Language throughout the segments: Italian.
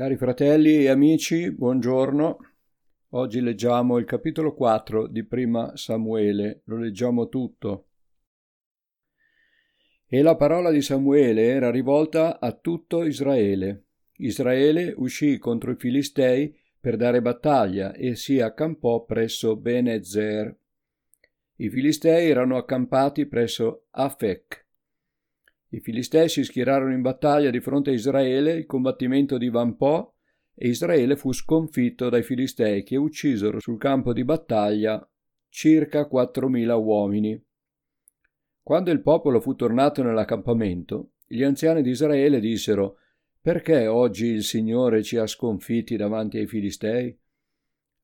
Cari fratelli e amici, buongiorno. Oggi leggiamo il capitolo 4 di Prima Samuele, lo leggiamo tutto. E la parola di Samuele era rivolta a tutto Israele. Israele uscì contro i Filistei per dare battaglia e si accampò presso Benezer. I Filistei erano accampati presso Afek i Filistei si schierarono in battaglia di fronte a Israele, il combattimento divampò e Israele fu sconfitto dai Filistei che uccisero sul campo di battaglia circa 4.000 uomini. Quando il popolo fu tornato nell'accampamento, gli anziani di Israele dissero Perché oggi il Signore ci ha sconfitti davanti ai Filistei?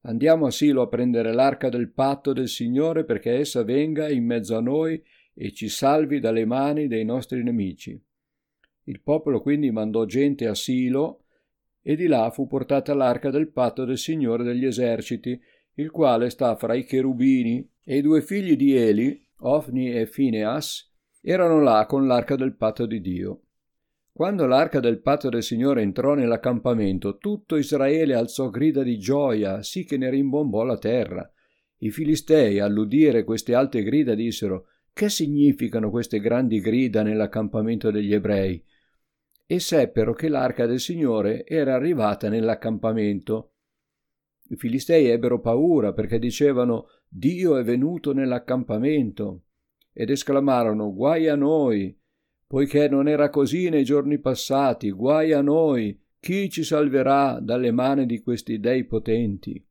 Andiamo a Silo a prendere l'arca del patto del Signore perché essa venga in mezzo a noi e ci salvi dalle mani dei nostri nemici. Il popolo quindi mandò gente a Silo e di là fu portata l'arca del patto del Signore degli eserciti, il quale sta fra i cherubini, e i due figli di Eli, Ofni e Phineas, erano là con l'arca del patto di Dio. Quando l'arca del patto del Signore entrò nell'accampamento, tutto Israele alzò grida di gioia, sì che ne rimbombò la terra. I Filistei, all'udire queste alte grida, dissero che significano queste grandi grida nell'accampamento degli ebrei? E seppero che l'arca del Signore era arrivata nell'accampamento. I filistei ebbero paura perché dicevano Dio è venuto nell'accampamento ed esclamarono Guai a noi, poiché non era così nei giorni passati, guai a noi, chi ci salverà dalle mani di questi dei potenti?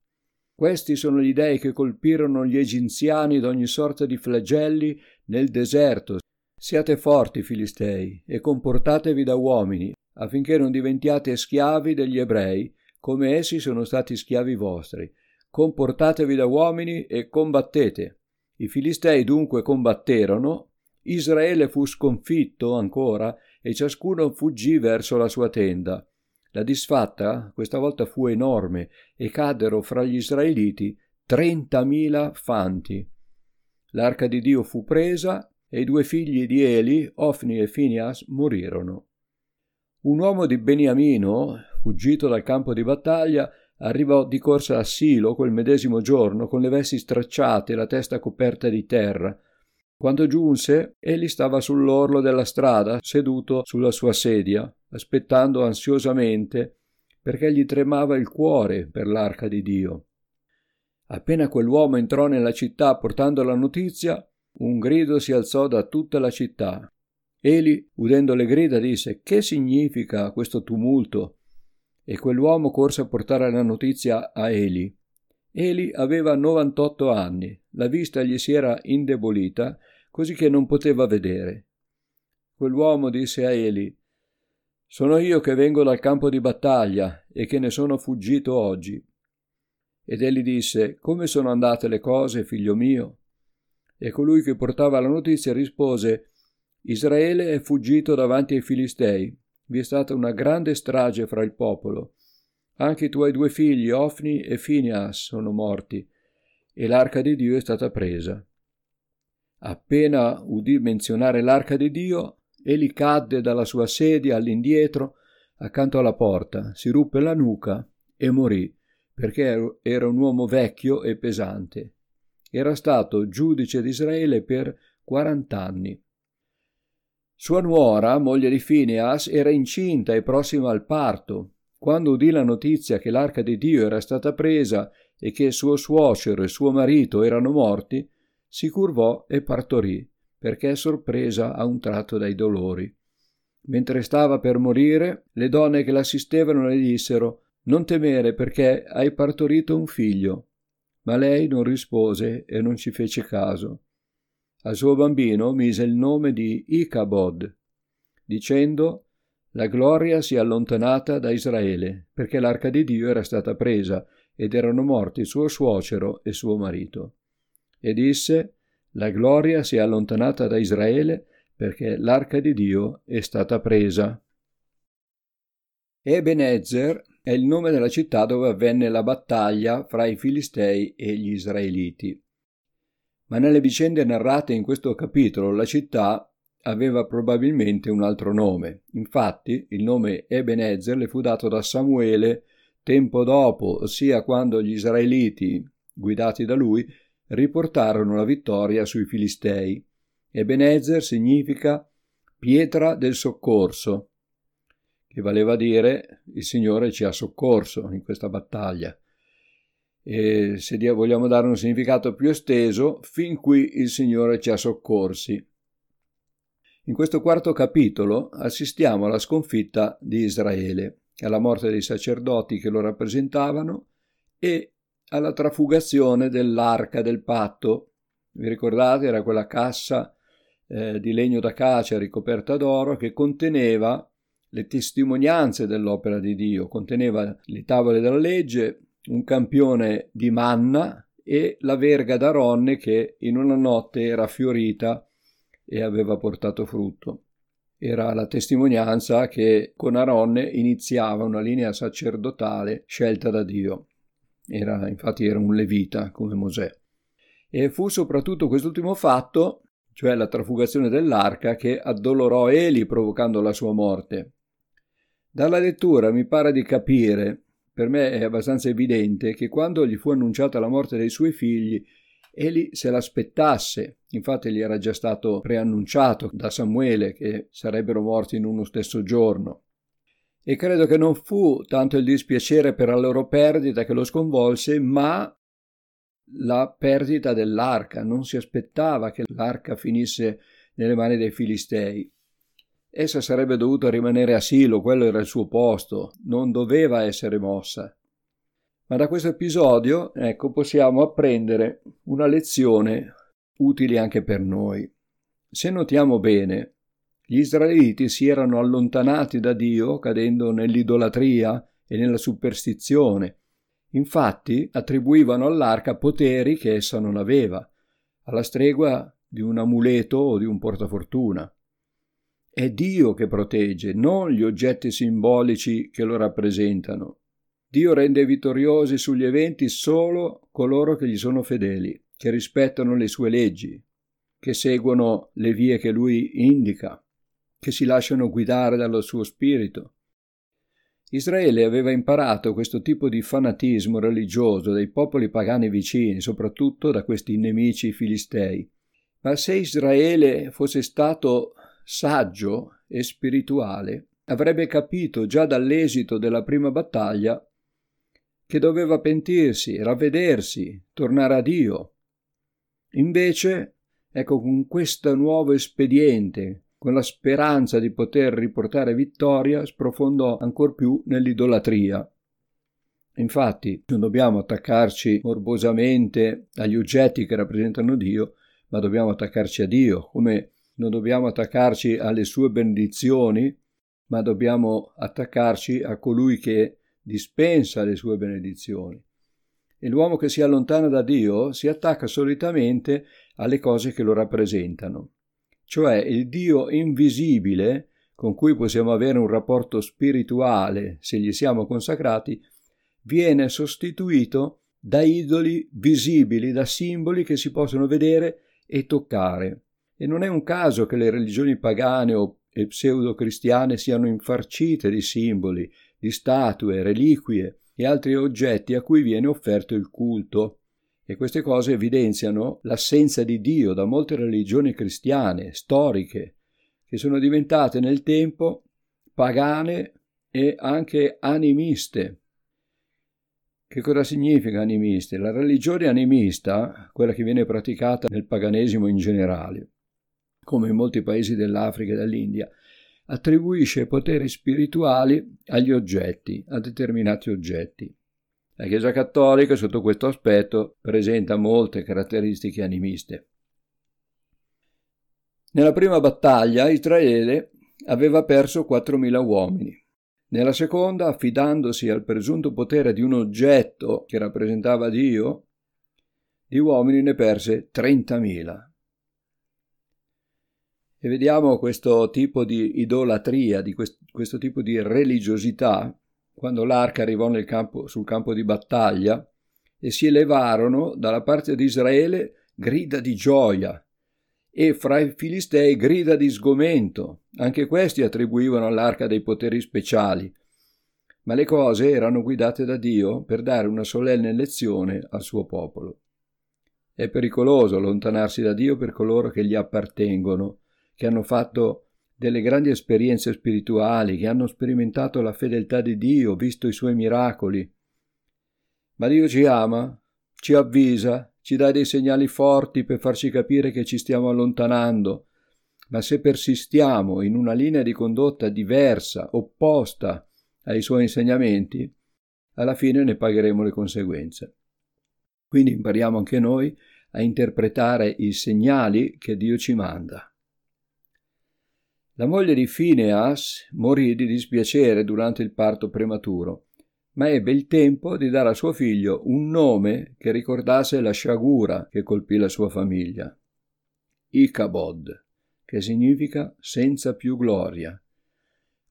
Questi sono gli dei che colpirono gli egiziani d'ogni sorta di flagelli nel deserto. Siate forti, Filistei, e comportatevi da uomini, affinché non diventiate schiavi degli ebrei, come essi sono stati schiavi vostri. Comportatevi da uomini e combattete. I Filistei dunque combatterono, Israele fu sconfitto ancora, e ciascuno fuggì verso la sua tenda. La disfatta questa volta fu enorme e caddero fra gli israeliti trentamila fanti. L'arca di Dio fu presa e i due figli di Eli, Ofni e Finias, morirono. Un uomo di Beniamino, fuggito dal campo di battaglia, arrivò di corsa a Silo quel medesimo giorno con le vesti stracciate e la testa coperta di terra. Quando giunse, egli stava sull'orlo della strada, seduto sulla sua sedia aspettando ansiosamente perché gli tremava il cuore per l'arca di Dio. Appena quell'uomo entrò nella città portando la notizia, un grido si alzò da tutta la città. Eli, udendo le grida, disse Che significa questo tumulto? E quell'uomo corse a portare la notizia a Eli. Eli aveva 98 anni, la vista gli si era indebolita, così che non poteva vedere. Quell'uomo disse a Eli sono io che vengo dal campo di battaglia e che ne sono fuggito oggi. Ed egli disse, Come sono andate le cose, figlio mio? E colui che portava la notizia rispose, Israele è fuggito davanti ai Filistei. Vi è stata una grande strage fra il popolo. Anche i tuoi due figli, Ofni e Phineas, sono morti, e l'arca di Dio è stata presa. Appena udì menzionare l'arca di Dio, Egli cadde dalla sua sedia all'indietro accanto alla porta, si ruppe la nuca e morì, perché era un uomo vecchio e pesante. Era stato giudice d'Israele per quarant'anni. Sua nuora, moglie di Phineas, era incinta e prossima al parto. Quando udì la notizia che l'arca di Dio era stata presa e che suo suocero e suo marito erano morti, si curvò e partorì perché sorpresa a un tratto dai dolori. Mentre stava per morire, le donne che l'assistevano le dissero Non temere perché hai partorito un figlio. Ma lei non rispose e non ci fece caso. Al suo bambino mise il nome di Icabod, dicendo La gloria si è allontanata da Israele, perché l'arca di Dio era stata presa ed erano morti suo suocero e suo marito. E disse la gloria si è allontanata da Israele perché l'arca di Dio è stata presa. Ebenezer è il nome della città dove avvenne la battaglia fra i Filistei e gli Israeliti. Ma nelle vicende narrate in questo capitolo la città aveva probabilmente un altro nome. Infatti, il nome Ebenezer le fu dato da Samuele tempo dopo, ossia quando gli israeliti, guidati da lui, riportarono la vittoria sui Filistei. Ebenezer significa pietra del soccorso, che valeva dire il Signore ci ha soccorso in questa battaglia. E se vogliamo dare un significato più esteso, fin qui il Signore ci ha soccorsi. In questo quarto capitolo assistiamo alla sconfitta di Israele, alla morte dei sacerdoti che lo rappresentavano e alla trafugazione dell'arca del patto. Vi ricordate? Era quella cassa eh, di legno d'acacia ricoperta d'oro che conteneva le testimonianze dell'opera di Dio, conteneva le tavole della legge, un campione di manna e la verga d'Aronne che in una notte era fiorita e aveva portato frutto. Era la testimonianza che con Aronne iniziava una linea sacerdotale scelta da Dio. Era, infatti era un levita come Mosè. E fu soprattutto quest'ultimo fatto, cioè la trafugazione dell'arca, che addolorò Eli provocando la sua morte. Dalla lettura mi pare di capire, per me è abbastanza evidente, che quando gli fu annunciata la morte dei suoi figli, Eli se l'aspettasse, infatti gli era già stato preannunciato da Samuele che sarebbero morti in uno stesso giorno. E credo che non fu tanto il dispiacere per la loro perdita che lo sconvolse, ma la perdita dell'arca. Non si aspettava che l'arca finisse nelle mani dei Filistei. Essa sarebbe dovuta rimanere a Silo, quello era il suo posto, non doveva essere mossa. Ma da questo episodio, ecco, possiamo apprendere una lezione utile anche per noi. Se notiamo bene, gli israeliti si erano allontanati da Dio cadendo nell'idolatria e nella superstizione. Infatti attribuivano all'arca poteri che essa non aveva, alla stregua di un amuleto o di un portafortuna. È Dio che protegge, non gli oggetti simbolici che lo rappresentano. Dio rende vittoriosi sugli eventi solo coloro che gli sono fedeli, che rispettano le sue leggi, che seguono le vie che lui indica, che si lasciano guidare dallo suo spirito. Israele aveva imparato questo tipo di fanatismo religioso dai popoli pagani vicini, soprattutto da questi nemici filistei. Ma se Israele fosse stato saggio e spirituale, avrebbe capito già dall'esito della prima battaglia che doveva pentirsi, ravvedersi, tornare a Dio. Invece, ecco, con questo nuovo espediente, con la speranza di poter riportare vittoria, sprofondò ancor più nell'idolatria. Infatti, non dobbiamo attaccarci morbosamente agli oggetti che rappresentano Dio, ma dobbiamo attaccarci a Dio, come non dobbiamo attaccarci alle sue benedizioni, ma dobbiamo attaccarci a colui che dispensa le sue benedizioni. E l'uomo che si allontana da Dio si attacca solitamente alle cose che lo rappresentano, cioè il Dio invisibile con cui possiamo avere un rapporto spirituale se gli siamo consacrati, viene sostituito da idoli visibili, da simboli che si possono vedere e toccare. E non è un caso che le religioni pagane o pseudo-cristiane siano infarcite di simboli, di statue, reliquie e altri oggetti a cui viene offerto il culto. E queste cose evidenziano l'assenza di Dio da molte religioni cristiane, storiche, che sono diventate nel tempo pagane e anche animiste. Che cosa significa animiste? La religione animista, quella che viene praticata nel paganesimo in generale, come in molti paesi dell'Africa e dell'India, attribuisce poteri spirituali agli oggetti, a determinati oggetti. La Chiesa cattolica sotto questo aspetto presenta molte caratteristiche animiste. Nella prima battaglia Israele aveva perso 4.000 uomini. Nella seconda, affidandosi al presunto potere di un oggetto che rappresentava Dio, di uomini ne perse 30.000. E vediamo questo tipo di idolatria, di quest- questo tipo di religiosità, quando l'arca arrivò campo, sul campo di battaglia e si elevarono dalla parte di Israele grida di gioia e fra i filistei grida di sgomento. Anche questi attribuivano all'arca dei poteri speciali. Ma le cose erano guidate da Dio per dare una solenne lezione al suo popolo. È pericoloso allontanarsi da Dio per coloro che gli appartengono, che hanno fatto delle grandi esperienze spirituali, che hanno sperimentato la fedeltà di Dio, visto i suoi miracoli. Ma Dio ci ama, ci avvisa, ci dà dei segnali forti per farci capire che ci stiamo allontanando, ma se persistiamo in una linea di condotta diversa, opposta ai suoi insegnamenti, alla fine ne pagheremo le conseguenze. Quindi impariamo anche noi a interpretare i segnali che Dio ci manda. La moglie di Phineas morì di dispiacere durante il parto prematuro ma ebbe il tempo di dare a suo figlio un nome che ricordasse la sciagura che colpì la sua famiglia. Icabod, che significa senza più gloria.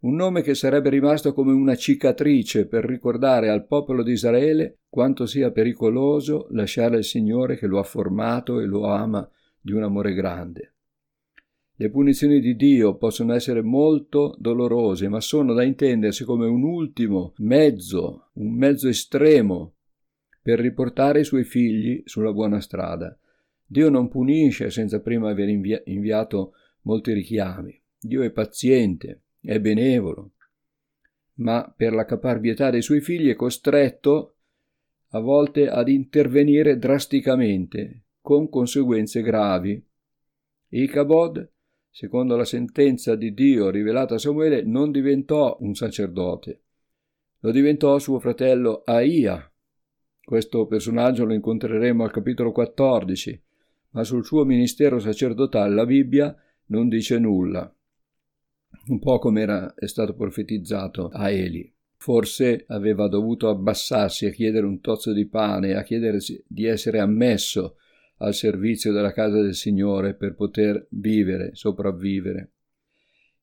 Un nome che sarebbe rimasto come una cicatrice per ricordare al popolo di Israele quanto sia pericoloso lasciare il Signore che lo ha formato e lo ama di un amore grande. Le punizioni di Dio possono essere molto dolorose, ma sono da intendersi come un ultimo mezzo, un mezzo estremo per riportare i suoi figli sulla buona strada. Dio non punisce senza prima aver invia- inviato molti richiami. Dio è paziente, è benevolo, ma per la caparbietà dei suoi figli è costretto a volte ad intervenire drasticamente, con conseguenze gravi. Icabod secondo la sentenza di Dio rivelata a Samuele, non diventò un sacerdote. Lo diventò suo fratello Aia. Questo personaggio lo incontreremo al capitolo 14, ma sul suo ministero sacerdotale la Bibbia non dice nulla. Un po' come era, è stato profetizzato a Eli. Forse aveva dovuto abbassarsi a chiedere un tozzo di pane, a chiedere di essere ammesso al servizio della casa del Signore per poter vivere, sopravvivere.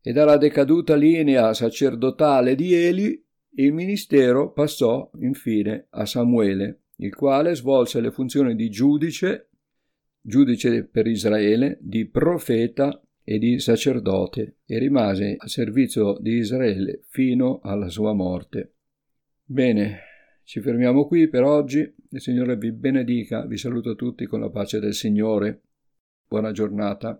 E dalla decaduta linea sacerdotale di Eli, il ministero passò infine a Samuele, il quale svolse le funzioni di giudice, giudice per Israele, di profeta e di sacerdote e rimase a servizio di Israele fino alla sua morte. Bene, ci fermiamo qui per oggi. Il Signore vi benedica. Vi saluto tutti con la pace del Signore. Buona giornata.